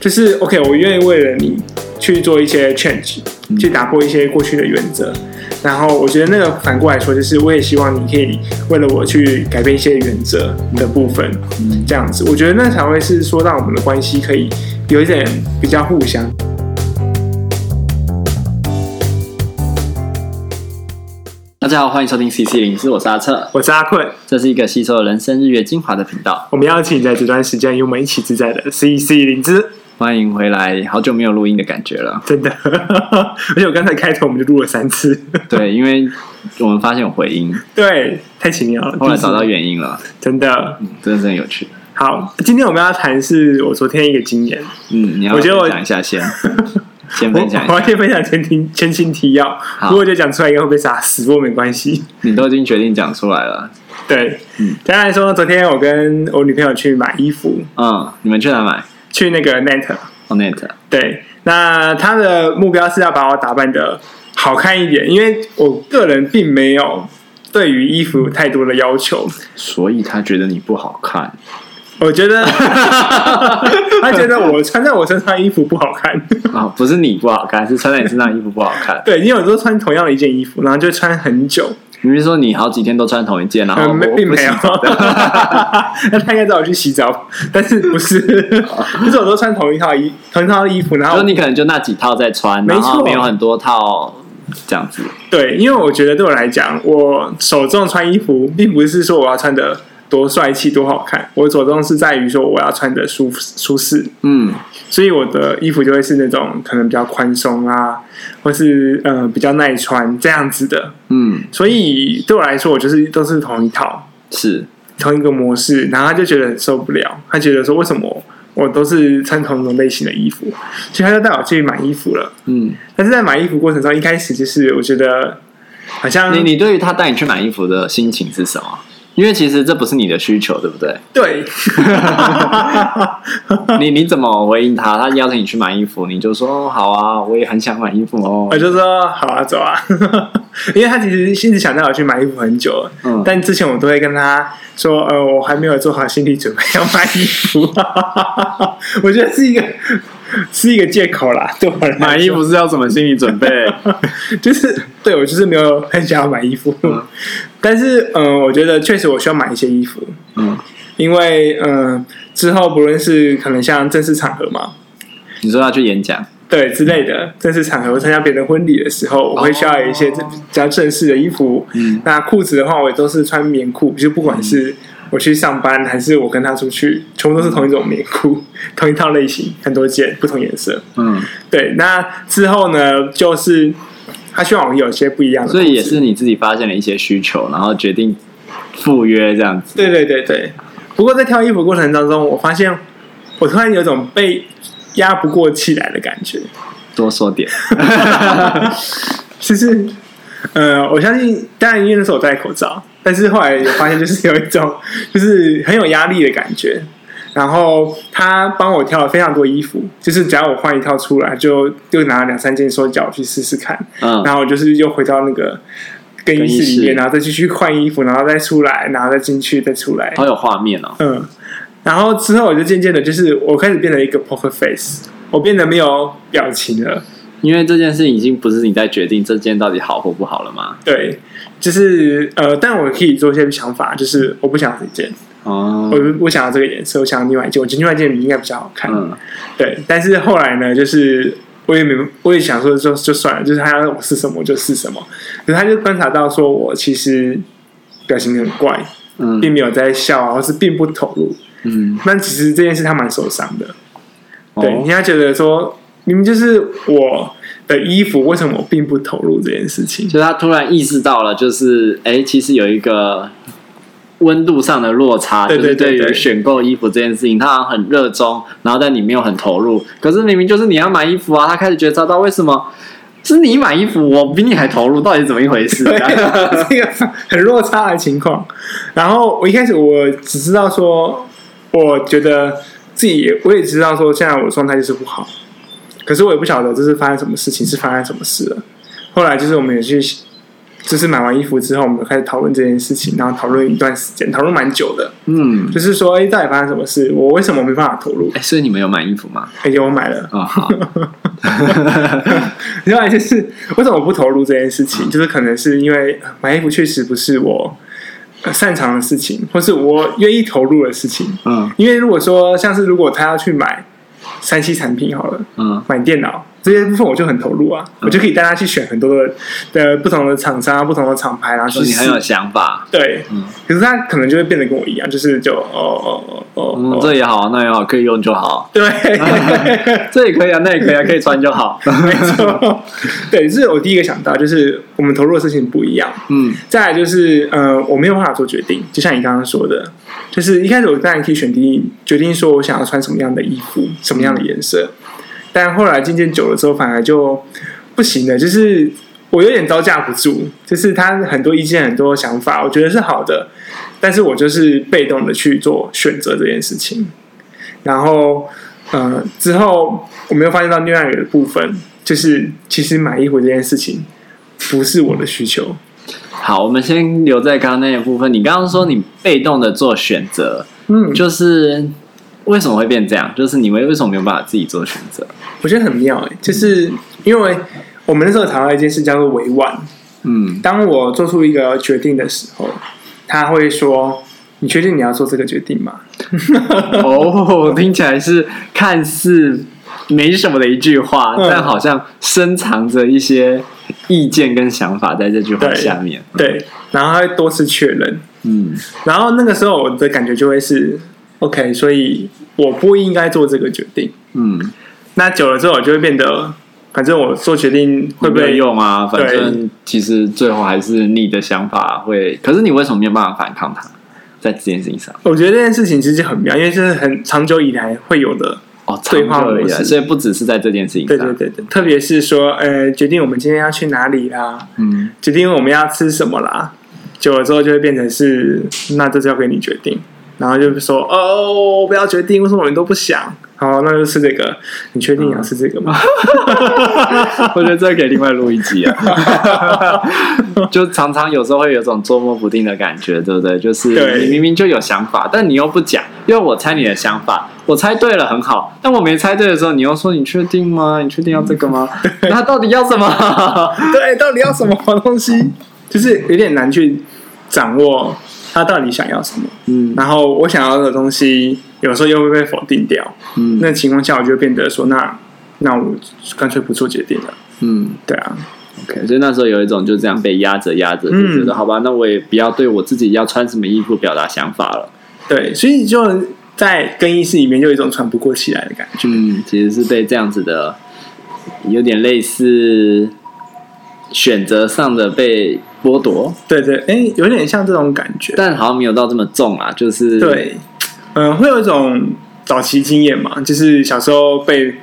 就是 OK，我愿意为了你去做一些 change，去打破一些过去的原则。然后我觉得那个反过来说，就是我也希望你可以为了我去改变一些原则的部分，这样子，我觉得那才会是说让我们的关系可以有一点比较互相。大家好，欢迎收听 CC 零四，我是阿策，我是阿困，这是一个吸收人生日月精华的频道。我们邀请在这段时间与我们一起自在的 CC 零四。欢迎回来，好久没有录音的感觉了，真的。而且我刚才开头我们就录了三次，对，因为我们发现有回音，对，太奇妙了。后来找到原因了，真的，嗯，真的真的有趣。好，今天我们要谈是我昨天一个经验，嗯，你要我觉得我讲一下先，先分享一下，我要先分享前提前情提要，如果就讲出来应该会被杀死，不过没关系，你都已经决定讲出来了，对，嗯，简单来说，昨天我跟我女朋友去买衣服，嗯，你们去哪买？去那个 Net，Net，、oh, 对，那他的目标是要把我打扮的好看一点，因为我个人并没有对于衣服太多的要求，所以他觉得你不好看。我觉得 他觉得我穿在我身上衣服不好看啊、哦，不是你不好看，是穿在你身上衣服不好看。对，你有时候穿同样的一件衣服，然后就穿很久。你比如说你好几天都穿同一件，然后没并没有，那他应该找我去洗澡，但是不是？就是我都穿同一套衣同一套衣服，然后你可能就那几套在穿，没错没有很多套这样子。对，因为我觉得对我来讲，我手中穿衣服，并不是说我要穿的多帅气多好看，我着重是在于说我要穿的舒舒适。嗯，所以我的衣服就会是那种可能比较宽松啊。或是呃比较耐穿这样子的，嗯，所以对我来说，我就是都是同一套，是同一个模式，然后他就觉得很受不了，他觉得说为什么我都是穿同一种类型的衣服，所以他就带我去买衣服了，嗯，但是在买衣服过程中，一开始就是我觉得好像你你对于他带你去买衣服的心情是什么？因为其实这不是你的需求，对不对？对。你你怎么回应他？他邀请你去买衣服，你就说好啊，我也很想买衣服哦。我就说好啊，走啊。因为他其实一直想带我去买衣服很久了，嗯，但之前我都会跟他说，呃，我还没有做好心理准备要买衣服。我觉得是一个 是一个借口啦。对我来买衣服是要什么心理准备？就是对我就是没有很想要买衣服。嗯但是，嗯、呃，我觉得确实我需要买一些衣服，嗯，因为，嗯、呃，之后不论是可能像正式场合嘛，你说要去演讲，对之类的正式场合，我参加别人婚礼的时候，我会需要有一些比较正式的衣服。嗯，那裤子的话，我也都是穿棉裤，就不管是我去上班还是我跟他出去，全部都是同一种棉裤，同一套类型，很多件不同颜色。嗯，对。那之后呢，就是。他希望我有些不一样的，所以也是你自己发现了一些需求，然后决定赴约这样子。对对对对。不过在挑衣服过程当中，我发现我突然有种被压不过气来的感觉。多说点。其实，呃，我相信，当然因为那时候我戴口罩，但是后来有发现，就是有一种 就是很有压力的感觉。然后他帮我挑了非常多衣服，就是只要我换一套出来，就又拿了两三件，说叫我去试试看。嗯，然后我就是又回到那个更衣室里面，然后再继续换衣服，然后再出来，然后再进去，再出来。好有画面哦。嗯，然后之后我就渐渐的，就是我开始变成一个 poker face，我变得没有表情了，因为这件事已经不是你在决定这件到底好或不好了吗？对，就是呃，但我可以做一些想法，就是我不想这件。哦，我我想要这个颜色，我想要另外一件，我觉得另外一件应该比较好看。嗯，对。但是后来呢，就是我也没，我也想说就，就就算了，就是他要我试什么我就试什么。可是他就观察到说我其实表情很怪，嗯，并没有在笑啊，或是并不投入。嗯，那其实这件事他蛮受伤的。哦、对，他觉得说明明就是我的衣服，为什么我并不投入这件事情？就他突然意识到了，就是哎、欸，其实有一个。温度上的落差，就是对于选购衣服这件事情，他好像很热衷，然后但你没有很投入。可是明明就是你要买衣服啊，他开始觉得糟糕，为什么是你买衣服，我比你还投入？到底是怎么一回事？这个很落差的情况。然后我一开始我只知道说，我觉得自己我也知道说，现在我的状态就是不好。可是我也不晓得这是发生什么事情，是发生什么事了。后来就是我们也去就是买完衣服之后，我们开始讨论这件事情，然后讨论一段时间，讨论蛮久的。嗯，就是说，哎，到底发生什么事？我为什么没办法投入？哎，所以你们有买衣服吗？哎，有，我买了。啊、哦，好。另外就是为什么不投入这件事情？嗯、就是可能是因为买衣服确实不是我擅长的事情，或是我愿意投入的事情。嗯，因为如果说像是如果他要去买三 C 产品好了，嗯，买电脑。这些部分我就很投入啊，嗯、我就可以带他去选很多的的不同的厂商、不同的厂牌，然后去。你很有想法，对，嗯。可是他可能就会变得跟我一样，就是就哦哦哦哦，嗯，这也好，那也好，可以用就好。对，这也可以啊，那也可以啊，可以穿就好。没错，对，这是我第一个想到，就是我们投入的事情不一样。嗯。再来就是呃，我没有办法做决定，就像你刚刚说的，就是一开始我当然可以选定决定说我想要穿什么样的衣服，什么样的颜色。但后来渐渐久了之后，反而就不行了。就是我有点招架不住，就是他很多意见、很多想法，我觉得是好的，但是我就是被动的去做选择这件事情。然后，呃，之后我没有发现到另外一个部分，就是其实买衣服这件事情不是我的需求。好，我们先留在刚刚那个部分。你刚刚说你被动的做选择，嗯，就是。为什么会变这样？就是你们为什么没有办法自己做选择？我觉得很妙哎，就是因为我们那时候谈到一件事叫做委婉。嗯，当我做出一个决定的时候，他会说：“你确定你要做这个决定吗？” 哦，听起来是看似没什么的一句话，嗯、但好像深藏着一些意见跟想法在这句话下面。对，对，然后他会多次确认。嗯，然后那个时候我的感觉就会是。OK，所以我不应该做这个决定。嗯，那久了之后，我就会变得，反正我做决定会不会用啊？反正其实最后还是你的想法会。可是你为什么没有办法反抗它？在这件事情上，我觉得这件事情其实很妙，因为这是很长久以来会有的哦，对话模式，所以不只是在这件事情上。对对对对，特别是说，呃，决定我们今天要去哪里啦，嗯，决定我们要吃什么啦，久了之后就会变成是，那这就交给你决定。然后就说哦，不要决定，为什么你都不想？好，那就吃这个。你确定你要吃这个吗？嗯、我觉得这可以另外录一集啊。就常常有时候会有种捉摸不定的感觉，对不对？就是你明明就有想法，但你又不讲，因为我猜你的想法，我猜对了很好，但我没猜对的时候，你又说你确定吗？你确定要这个吗？那到底要什么？对，到底要什么东西？就是有点难去掌握。他到底想要什么？嗯，然后我想要的东西，有时候又会被否定掉。嗯，那情况下我就变得说，那那我干脆不做决定了。嗯，对啊。OK，所以那时候有一种就这样被压着压着，就觉得、嗯、好吧，那我也不要对我自己要穿什么衣服表达想法了。对，所以就在更衣室里面，就有一种喘不过气来的感觉。嗯，其实是被这样子的，有点类似选择上的被。剥夺，对对，哎，有点像这种感觉，但好像没有到这么重啊。就是对，嗯、呃，会有一种早期经验嘛，就是小时候被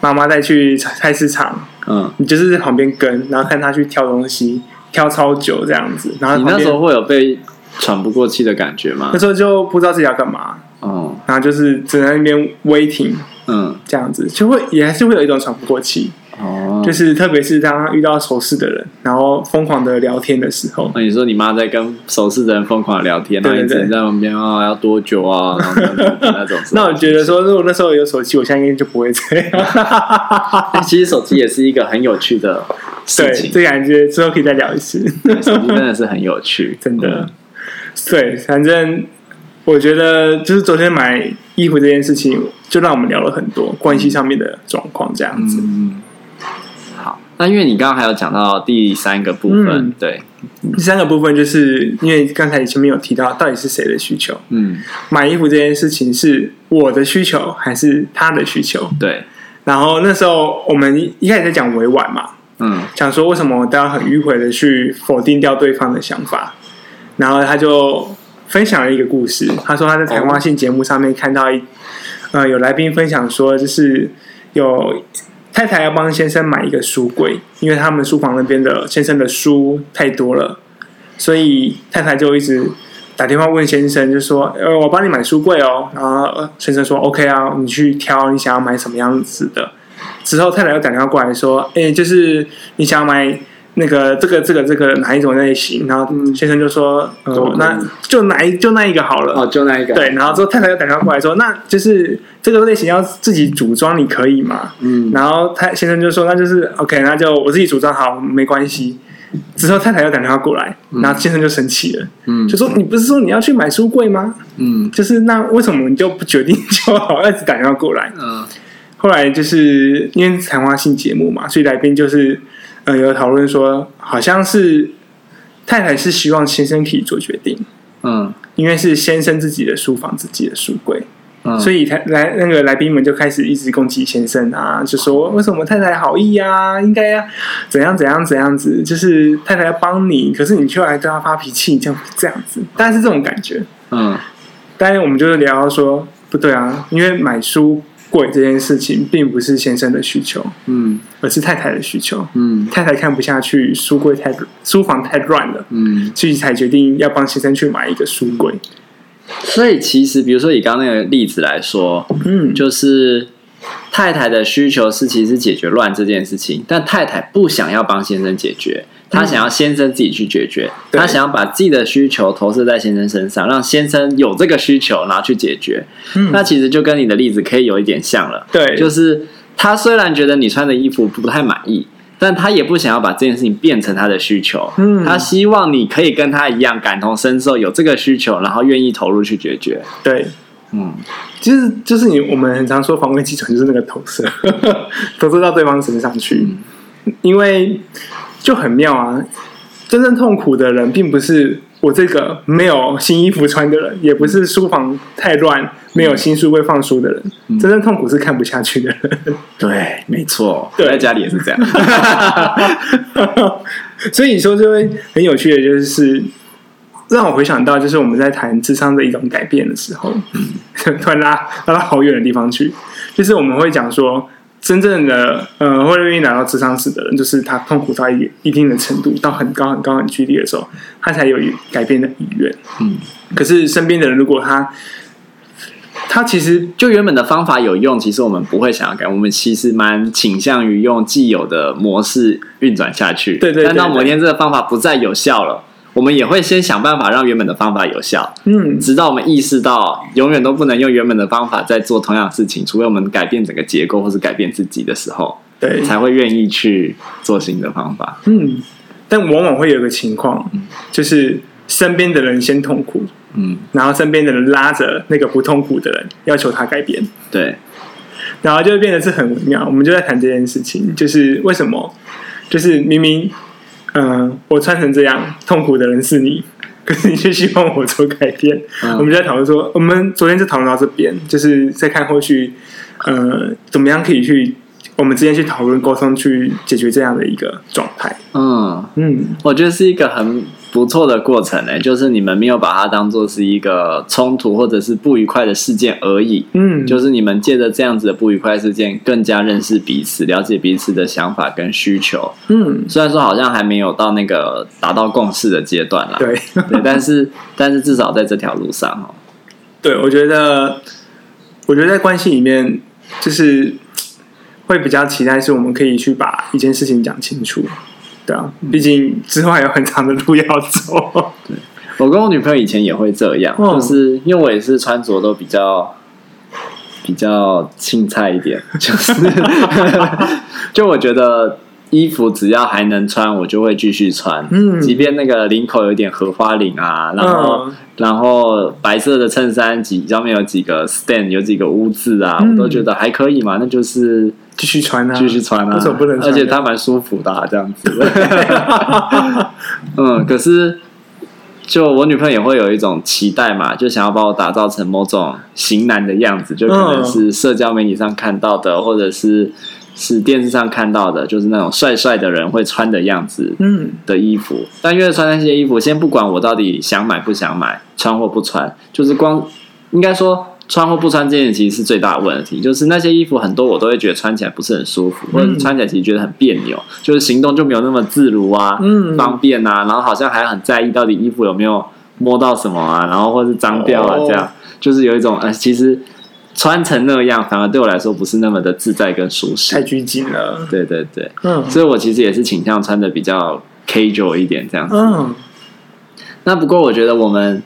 妈妈带去菜市场，嗯，你就是在旁边跟，然后看他去挑东西，挑超久这样子。然后你那时候会有被喘不过气的感觉吗？那时候就不知道自己要干嘛，嗯，然后就是只能在那边 waiting，嗯，这样子就会也还是会有一种喘不过气。哦，就是特别是当他遇到熟识的人，然后疯狂的聊天的时候。那你说你妈在跟熟识的人疯狂的聊天，然后一直在旁边啊，要多久啊？然后那种。那我觉得说，如果那时候有手机，我现在应该就不会这样。其实手机也是一个很有趣的事情，这感觉之后可以再聊一次。手机真的是很有趣，真的。对，反正我觉得就是昨天买衣服这件事情，就让我们聊了很多关系上面的状况，这样子。嗯那因为你刚刚还有讲到第三个部分，嗯、对，第三个部分就是因为刚才前面有提到，到底是谁的需求？嗯，买衣服这件事情是我的需求还是他的需求？对。然后那时候我们一开始在讲委婉嘛，嗯，讲说为什么我都要很迂回的去否定掉对方的想法，然后他就分享了一个故事，他说他在谈话性节目上面看到一，呃，有来宾分享说，就是有。太太要帮先生买一个书柜，因为他们书房那边的先生的书太多了，所以太太就一直打电话问先生，就说：“呃，我帮你买书柜哦。”然后先生说：“OK 啊，你去挑你想要买什么样子的。”之后太太又打电话过来说：“哎，就是你想要买那个这个这个这个哪一种类型？然后先生就说，呃，那就哪一就那一个好了。哦，就那一个。对，然后之后太太又打电话过来说，那就是这个类型要自己组装，你可以吗？嗯。然后太先生就说，那就是 OK，那就我自己组装好，没关系。之后太太又打电话过来，然后先生就生气了，嗯，就说你不是说你要去买书柜吗？嗯，就是那为什么你就不决定 就好，一直打电话过来？嗯。后来就是因为谈话性节目嘛，所以来宾就是。呃，有讨论说，好像是太太是希望先生可以做决定，嗯，因为是先生自己的书房、自己的书柜，嗯，所以来来那个来宾们就开始一直攻击先生啊，就说为什么太太好意啊，应该要怎样怎样怎样子，就是太太要帮你，可是你却来对他发脾气，这样这样子，大概是这种感觉，嗯，但是我们就是聊到说，不对啊，因为买书。贵这件事情并不是先生的需求，嗯，而是太太的需求，嗯，太太看不下去书柜太书房太乱了，嗯，所以才决定要帮先生去买一个书柜。所以其实，比如说以刚刚那个例子来说，嗯，就是太太的需求是其实解决乱这件事情，但太太不想要帮先生解决。他想要先生自己去解决，嗯、他想要把自己的需求投射在先生身上，让先生有这个需求，然后去解决。嗯，那其实就跟你的例子可以有一点像了。对，就是他虽然觉得你穿的衣服不太满意，但他也不想要把这件事情变成他的需求。嗯，他希望你可以跟他一样感同身受，有这个需求，然后愿意投入去解决。对，嗯，其实就是你我们很常说防卫基准就是那个投射，投射到对方身上去，嗯、因为。就很妙啊！真正痛苦的人，并不是我这个没有新衣服穿的人，也不是书房太乱没有新书柜放书的人。嗯、真正痛苦是看不下去的人。对，没错，对，在家里也是这样。所以说，就会很有趣的，就是让我回想到，就是我们在谈智商的一种改变的时候，嗯、突然拉拉到好远的地方去，就是我们会讲说。真正的呃，会愿意来到智商室的人，就是他痛苦到一一定的程度，到很高很高很剧烈的时候，他才有改变的意愿。嗯，可是身边的人，如果他他其实就原本的方法有用，其实我们不会想要改，我们其实蛮倾向于用既有的模式运转下去。对对，对，对，对，但到某天这个方法不再有效了。我们也会先想办法让原本的方法有效，嗯，直到我们意识到永远都不能用原本的方法再做同样的事情，除非我们改变整个结构或是改变自己的时候，对，才会愿意去做新的方法。嗯，但往往会有一个情况，就是身边的人先痛苦，嗯，然后身边的人拉着那个不痛苦的人要求他改变，对，然后就会变得是很微妙。我们就在谈这件事情，就是为什么，就是明明。嗯，我穿成这样，痛苦的人是你，可是你却希望我做改变。嗯、我们就在讨论说，我们昨天就讨论到这边，就是在看后续，呃，怎么样可以去我们之间去讨论沟通，去解决这样的一个状态。嗯嗯，我觉得是一个很。不错的过程呢，就是你们没有把它当做是一个冲突或者是不愉快的事件而已。嗯，就是你们借着这样子的不愉快事件，更加认识彼此，了解彼此的想法跟需求。嗯，虽然说好像还没有到那个达到共识的阶段啦，对，对，但是但是至少在这条路上哦，对，我觉得，我觉得在关系里面，就是会比较期待是我们可以去把一件事情讲清楚。对啊，毕竟之后还有很长的路要走。对，我跟我女朋友以前也会这样，哦、就是因为我也是穿着都比较比较青菜一点，就是 就我觉得衣服只要还能穿，我就会继续穿。嗯，即便那个领口有点荷花领啊，然后、嗯、然后白色的衬衫几上面有几个 stand 有几个污渍啊，嗯、我都觉得还可以嘛，那就是。继续穿啊，继续穿啊，而且它蛮舒服的，啊，这样子。嗯，可是就我女朋友也会有一种期待嘛，就想要把我打造成某种型男的样子，就可能是社交媒体上看到的，或者是是电视上看到的，就是那种帅帅的人会穿的样子，嗯，的衣服。嗯，但因为穿那些衣服，先不管我到底想买不想买，穿或不穿，就是光应该说。穿或不穿这件其实是最大的问题，就是那些衣服很多我都会觉得穿起来不是很舒服，或者穿起来其实觉得很别扭，就是行动就没有那么自如啊，嗯，方便啊，然后好像还很在意到底衣服有没有摸到什么啊，然后或是脏掉啊，这样就是有一种呃，其实穿成那样，反而对我来说不是那么的自在跟舒适，太拘谨了。对对对，嗯，所以我其实也是倾向穿的比较 casual 一点这样子。嗯，那不过我觉得我们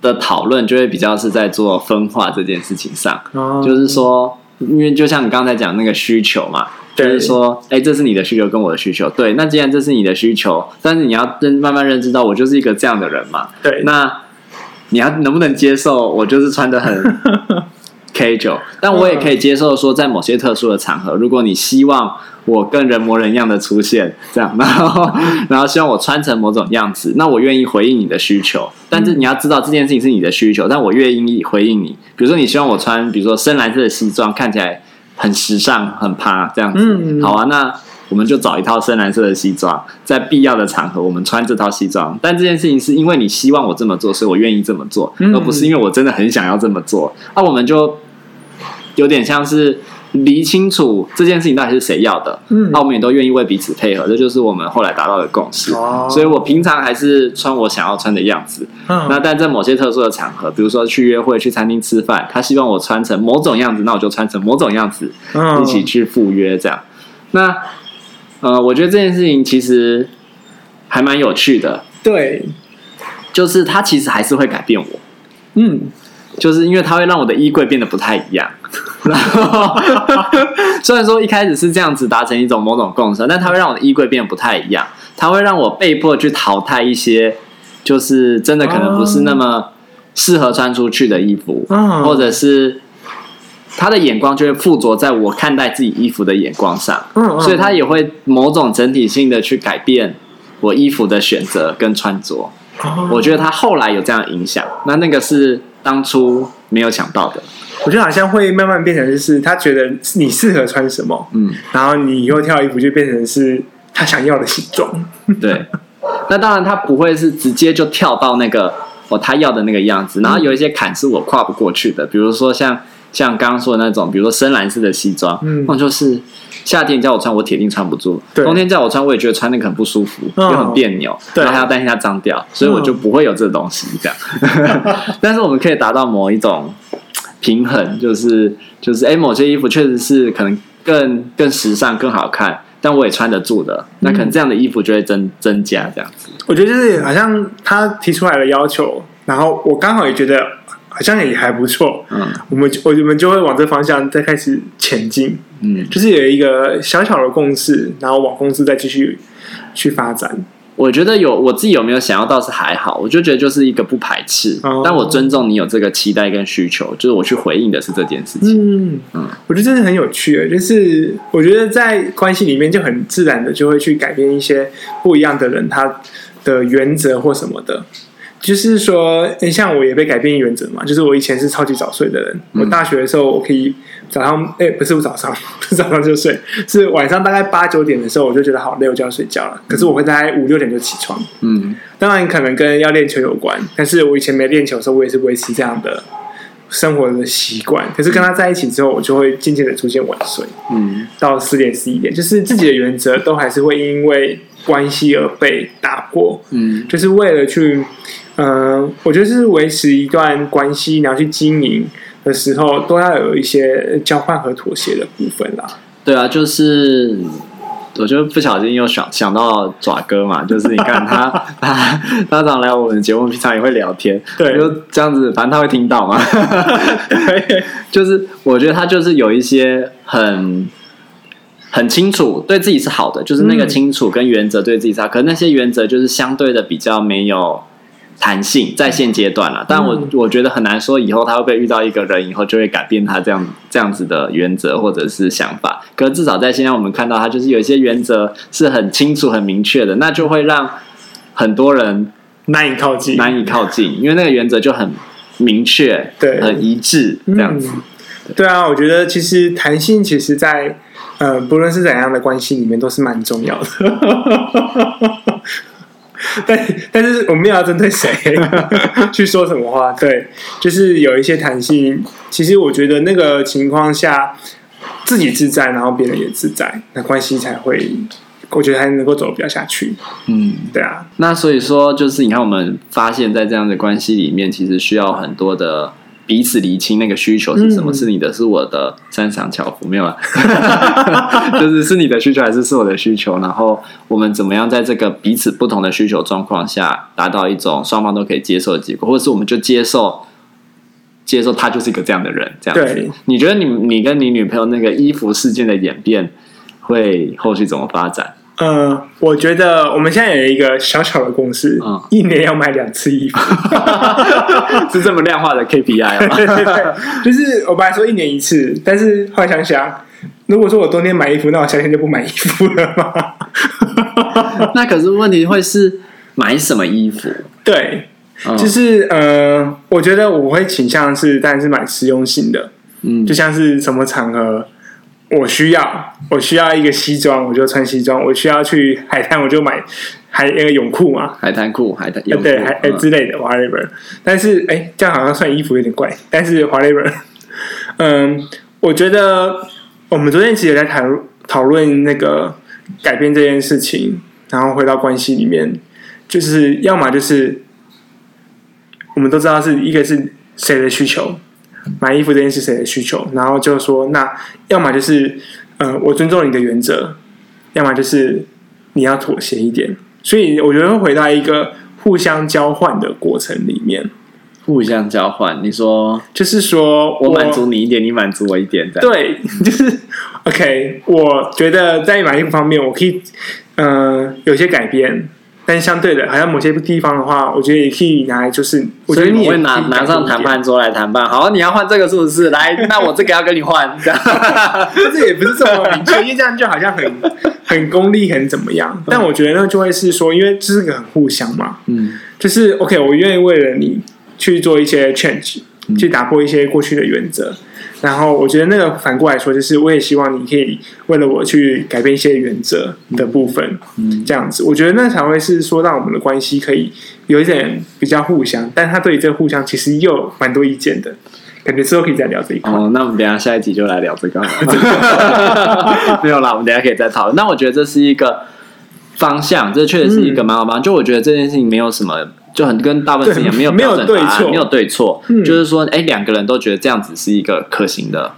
的讨论就会比较是在做分化这件事情上，哦、就是说，因为就像你刚才讲那个需求嘛，就是说，哎，这是你的需求跟我的需求，对，那既然这是你的需求，但是你要认慢慢认知到我就是一个这样的人嘛，对，那。你要能不能接受我就是穿的很 casual，但我也可以接受说，在某些特殊的场合，如果你希望我跟人模人样的出现，这样，然后然后希望我穿成某种样子，那我愿意回应你的需求。但是你要知道这件事情是你的需求，但我愿意回应你。比如说你希望我穿，比如说深蓝色的西装，看起来很时尚、很趴这样子，好啊，那。我们就找一套深蓝色的西装，在必要的场合，我们穿这套西装。但这件事情是因为你希望我这么做，所以我愿意这么做，嗯、而不是因为我真的很想要这么做。那、啊、我们就有点像是理清楚这件事情到底是谁要的。嗯，那、啊、我们也都愿意为彼此配合，这就是我们后来达到的共识。哦，所以我平常还是穿我想要穿的样子。嗯，那但在某些特殊的场合，比如说去约会、去餐厅吃饭，他希望我穿成某种样子，那我就穿成某种样子，嗯、一起去赴约这样。那呃，我觉得这件事情其实还蛮有趣的。对，就是他其实还是会改变我。嗯，就是因为它会让我的衣柜变得不太一样。然后，虽然说一开始是这样子达成一种某种共识，但它会让我的衣柜变得不太一样。它会让我被迫去淘汰一些，就是真的可能不是那么适合穿出去的衣服，嗯，或者是。他的眼光就会附着在我看待自己衣服的眼光上，嗯，所以他也会某种整体性的去改变我衣服的选择跟穿着。我觉得他后来有这样的影响，那那个是当初没有想到的。我觉得好像会慢慢变成就是他觉得你适合穿什么，嗯，然后你以后挑衣服就变成是他想要的西装。对，那当然他不会是直接就跳到那个哦他要的那个样子，然后有一些坎是我跨不过去的，比如说像。像刚刚说的那种，比如说深蓝色的西装，嗯，那就是夏天叫我穿，我铁定穿不住；冬天叫我穿，我也觉得穿那个很不舒服，又、哦、很别扭，对然后还要担心它脏掉，所以我就不会有这个东西这样。嗯、但是我们可以达到某一种平衡，就是就是哎，某些衣服确实是可能更更时尚、更好看，但我也穿得住的，那可能这样的衣服就会增增加这样子。我觉得就是好像他提出来的要求，然后我刚好也觉得。好像也还不错，嗯，我们我们就会往这方向再开始前进，嗯，就是有一个小小的共识，然后往公司再继续去发展。我觉得有我自己有没有想要倒是还好，我就觉得就是一个不排斥，哦、但我尊重你有这个期待跟需求，就是我去回应的是这件事情。嗯。嗯，我觉得这是很有趣的，就是我觉得在关系里面就很自然的就会去改变一些不一样的人他的原则或什么的。就是说，像我也被改变原则嘛。就是我以前是超级早睡的人，我大学的时候我可以早上，哎、欸，不是我早上，早上就睡，是晚上大概八九点的时候，我就觉得好累，我就要睡觉了。可是我会在五六点就起床。嗯，当然可能跟要练球有关，但是我以前没练球的时候，我也是维持这样的生活的习惯。可是跟他在一起之后，我就会渐渐的出现晚睡。嗯，到四点十一点，就是自己的原则都还是会因为关系而被打破。嗯，就是为了去。嗯、呃，我觉得是维持一段关系，你要去经营的时候，都要有一些交换和妥协的部分啦。对啊，就是我就不小心又想想到爪哥嘛，就是你看他他他常来我们节目，平常也会聊天，对，就这样子，反正他会听到嘛。对，就是我觉得他就是有一些很很清楚，对自己是好的，就是那个清楚跟原则对自己是好，嗯、可是那些原则就是相对的比较没有。弹性在现阶段了，但我我觉得很难说以后他会不会遇到一个人以后就会改变他这样这样子的原则或者是想法。可是至少在现在我们看到他就是有一些原则是很清楚很明确的，那就会让很多人难以靠近，难以靠近，因为那个原则就很明确，对，很一致这样子。嗯、对啊，我觉得其实弹性其实在呃不论是怎样的关系里面都是蛮重要的。但但是我们要针对谁 去说什么话？对，就是有一些弹性。其实我觉得那个情况下，自己自在，然后别人也自在，那关系才会，我觉得还能够走得比较下去。嗯，对啊。那所以说，就是你看，我们发现，在这样的关系里面，其实需要很多的彼此厘清那个需求是什么，嗯、是你的，是我的，三上樵夫没有啊？就是是你的需求还是是我的需求？然后我们怎么样在这个彼此不同的需求状况下，达到一种双方都可以接受的结果，或者是我们就接受接受他就是一个这样的人，这样子。对你觉得你你跟你女朋友那个衣服事件的演变会后续怎么发展？呃，我觉得我们现在有一个小小的公司，嗯，一年要买两次衣服 是这么量化的 KPI 吗？对对对，就是我本来说一年一次，但是后来想想，如果说我冬天买衣服，那我夏天就不买衣服了嘛。那可是问题会是买什么衣服？对，嗯、就是呃，我觉得我会倾向是，当然是买实用性的，嗯，就像是什么场合。我需要，我需要一个西装，我就穿西装。我需要去海滩，我就买海那个泳裤嘛，海滩裤、海滩泳裤对，海哎之类的 whatever。但是哎，这样好像算衣服有点怪。但是 whatever，嗯，我觉得我们昨天其实也在谈讨论那个改变这件事情，然后回到关系里面，就是要么就是我们都知道是一个是谁的需求。买衣服这件事谁的需求？然后就说，那要么就是，呃，我尊重你的原则；要么就是你要妥协一点。所以我觉得会回到一个互相交换的过程里面。互相交换，你说就是说我满足你一点，你满足我一点，对，就是 OK。我觉得在买衣服方面，我可以，呃，有些改变。但相对的，好像某些地方的话，我觉得也可以拿来，就是我觉得你会拿拿上谈判桌来谈判。好，你要换这个是不是？来，那我这个要跟你换，这样，这也不是这么明确，因为这样就好像很 很功利，很怎么样？但我觉得那就会是说，因为这是个很互相嘛，嗯，就是 OK，我愿意为了你去做一些 change，去打破一些过去的原则。然后我觉得那个反过来说，就是我也希望你可以为了我去改变一些原则的部分，嗯，这样子，我觉得那才会是说让我们的关系可以有一点比较互相，但他对于这个互相其实又有蛮多意见的，感觉之后可以再聊这一块。哦，那我们等一下下一集就来聊这个，没有啦，我们等一下可以再讨论。那我觉得这是一个方向，这确实是一个蛮好方。嗯，就我觉得这件事情没有什么。就很跟大部分事情没有没有对错，没有对错，嗯、就是说，哎，两个人都觉得这样子是一个可行的，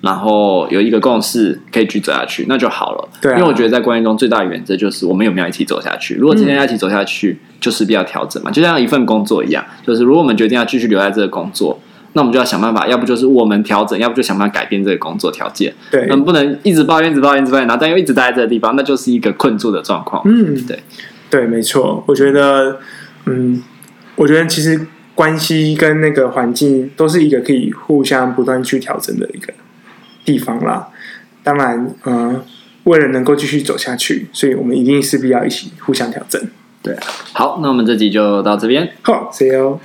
然后有一个共识可以去走下去，那就好了。对、啊，因为我觉得在关系中最大的原则就是我们有没有一起走下去。如果今天要一起走下去，嗯、就势必要调整嘛，就像一份工作一样，就是如果我们决定要继续留在这个工作，那我们就要想办法，要不就是我们调整，要不就想办法改变这个工作条件。对，我们，不能一直抱怨，一直抱怨，一直抱怨，然后但又一直待在这个地方，那就是一个困住的状况。嗯，对，对，没错，我觉得，嗯。我觉得其实关系跟那个环境都是一个可以互相不断去调整的一个地方啦。当然，呃，为了能够继续走下去，所以我们一定势必要一起互相调整。对，好，那我们这集就到这边。好，See you。